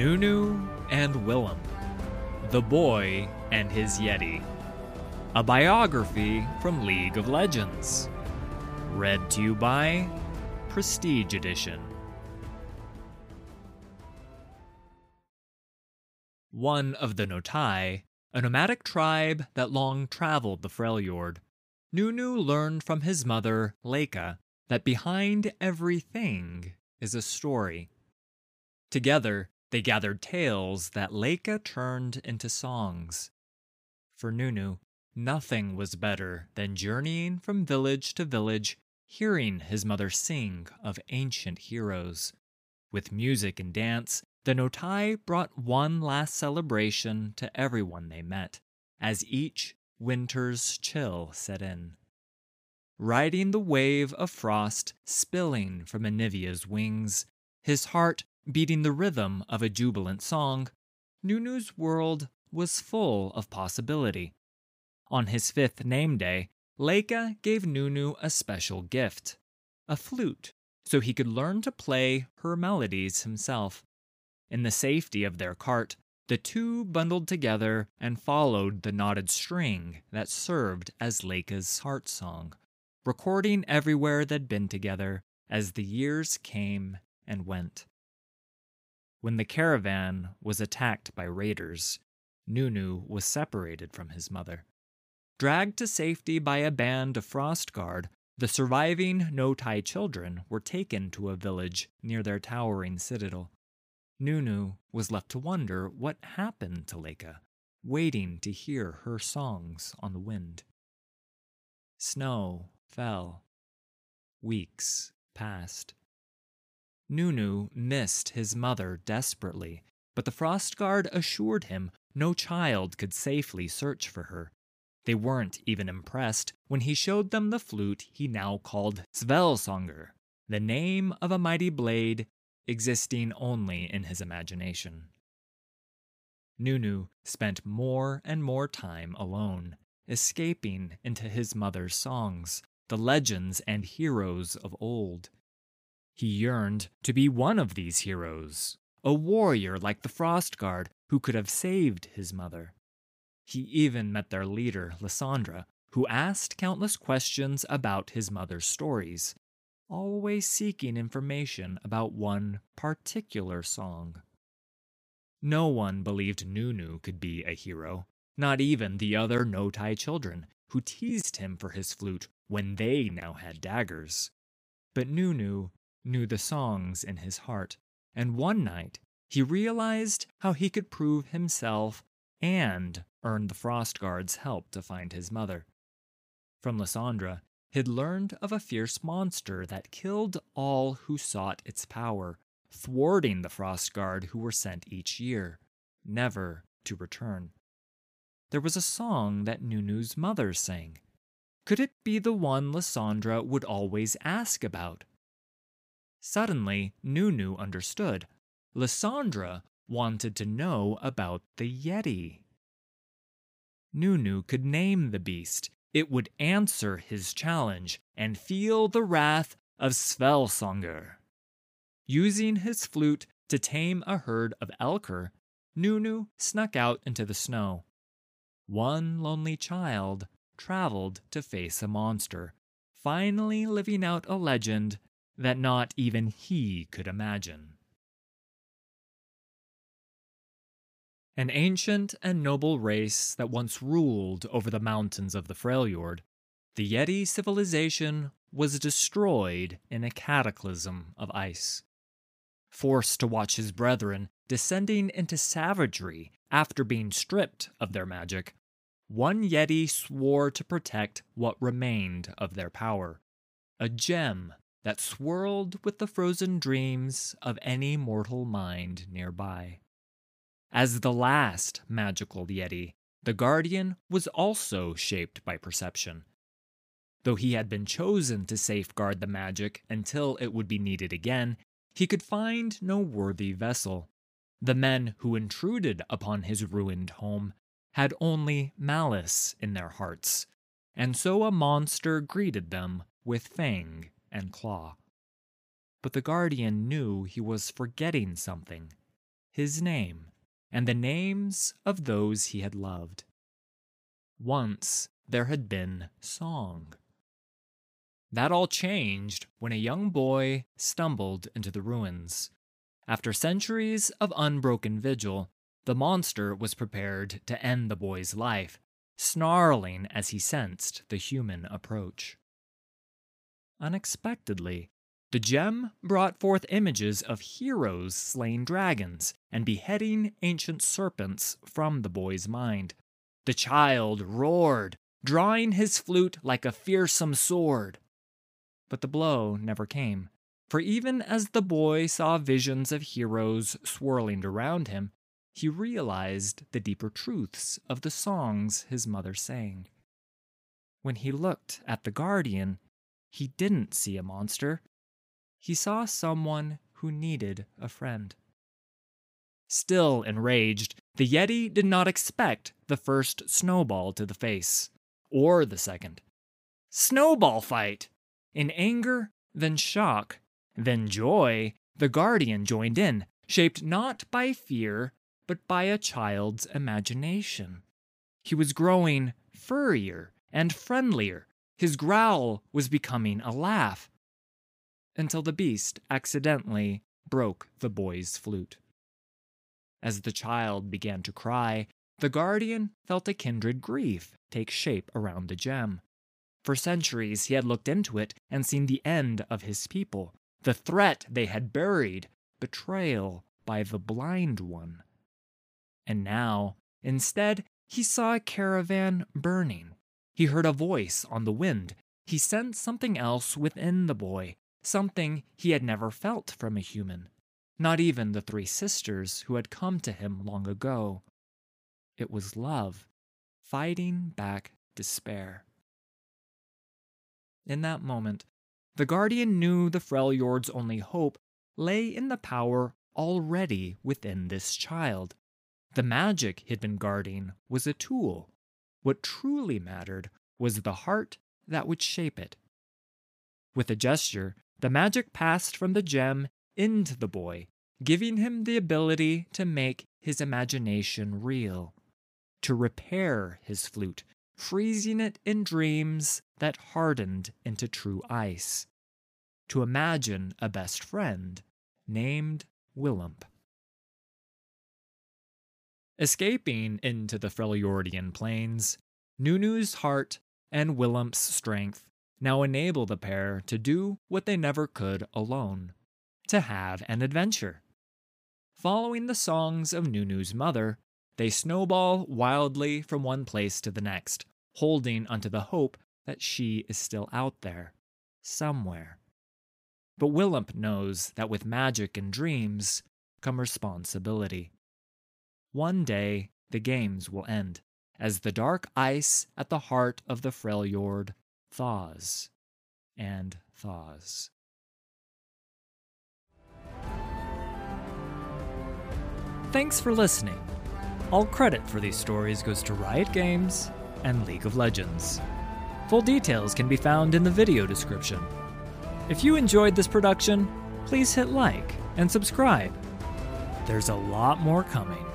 Nunu and Willump, The Boy and His Yeti. A biography from League of Legends. Read to you by Prestige Edition. One of the Notai, a nomadic tribe that long traveled the Freljord, Nunu learned from his mother, Layka, that behind everything is a story. Together, they gathered tales that Layka turned into songs. For Nunu, nothing was better than journeying from village to village, hearing his mother sing of ancient heroes. With music and dance, the Notai brought one last celebration to everyone they met, as each winter's chill set in. Riding the wave of frost spilling from Anivia's wings, his heart beating the rhythm of a jubilant song, Nunu's world was full of possibility. On his fifth name day, Layka gave Nunu a special gift a flute, so he could learn to play her melodies himself. In the safety of their cart, the two bundled together and followed the knotted string that served as Layka's heart song, recording everywhere they'd been together as the years came and went. When the caravan was attacked by raiders, Nunu was separated from his mother. Dragged to safety by a band of Frost Guard, the surviving Notai children were taken to a village near their towering citadel. Nunu was left to wonder what happened to Layka, waiting to hear her songs on the wind. Snow fell. Weeks passed. Nunu missed his mother desperately, but the Frost Guard assured him no child could safely search for her. They weren't even impressed when he showed them the flute he now called Svellsongur, the name of a mighty blade existing only in his imagination. Nunu spent more and more time alone, escaping into his mother's songs, the legends and heroes of old. He yearned to be one of these heroes, a warrior like the Frost Guard who could have saved his mother. He even met their leader, Lissandra, who asked countless questions about his mother's stories, always seeking information about one particular song. No one believed Nunu could be a hero, not even the other Notai children, who teased him for his flute when they now had daggers. But Nunu knew the songs in his heart, and one night he realized how he could prove himself and earn the Frost Guard's help to find his mother. From Lissandra, he'd learned of a fierce monster that killed all who sought its power, thwarting the Frost Guard who were sent each year, never to return. There was a song that Nunu's mother sang. Could it be the one Lissandra would always ask about? Suddenly, Nunu understood. Lissandra wanted to know about the Yeti. Nunu could name the beast. It would answer his challenge and feel the wrath of Svellsongur. Using his flute to tame a herd of Elker, Nunu snuck out into the snow. One lonely child traveled to face a monster, finally living out a legend that not even he could imagine. An ancient and noble race that once ruled over the mountains of the Freljord, the Yeti civilization was destroyed in a cataclysm of ice. Forced to watch his brethren descending into savagery after being stripped of their magic, one Yeti swore to protect what remained of their power a gem that swirled with the frozen dreams of any mortal mind nearby. As the last magical Yeti, the Guardian was also shaped by perception. Though he had been chosen to safeguard the magic until it would be needed again, he could find no worthy vessel. The men who intruded upon his ruined home had only malice in their hearts, and so a monster greeted them with fang and claw. But the guardian knew he was forgetting something his name, and the names of those he had loved. Once there had been song. That all changed when a young boy stumbled into the ruins. After centuries of unbroken vigil, the monster was prepared to end the boy's life, snarling as he sensed the human approach. Unexpectedly, the gem brought forth images of heroes slaying dragons and beheading ancient serpents from the boy's mind. The child roared, drawing his flute like a fearsome sword. But the blow never came, for even as the boy saw visions of heroes swirling around him, he realized the deeper truths of the songs his mother sang. When he looked at the guardian, he didn't see a monster. He saw someone who needed a friend. Still enraged, the Yeti did not expect the first snowball to the face, or the second. Snowball fight! In anger, then shock, then joy, the guardian joined in, shaped not by fear, but by a child's imagination. He was growing furrier and friendlier. His growl was becoming a laugh. Until the beast accidentally broke the boy's flute. As the child began to cry, the guardian felt a kindred grief take shape around the gem. For centuries, he had looked into it and seen the end of his people, the threat they had buried, betrayal by the blind one. And now, instead, he saw a caravan burning. He heard a voice on the wind. He sensed something else within the boy, something he had never felt from a human, not even the three sisters who had come to him long ago. It was love, fighting back despair. In that moment, the Guardian knew the Freljord's only hope lay in the power already within this child. The magic he'd been guarding was a tool. What truly mattered was the heart that would shape it. With a gesture, the magic passed from the gem into the boy, giving him the ability to make his imagination real, to repair his flute, freezing it in dreams that hardened into true ice, to imagine a best friend named Willump. Escaping into the Freljordian plains, Nunu's heart and Willump's strength now enable the pair to do what they never could alone to have an adventure. Following the songs of Nunu's mother, they snowball wildly from one place to the next, holding onto the hope that she is still out there, somewhere. But Willump knows that with magic and dreams come responsibility. One day, the games will end, as the dark ice at the heart of the Freljord thaws and thaws. Thanks for listening. All credit for these stories goes to Riot Games and League of Legends. Full details can be found in the video description. If you enjoyed this production, please hit like and subscribe. There's a lot more coming.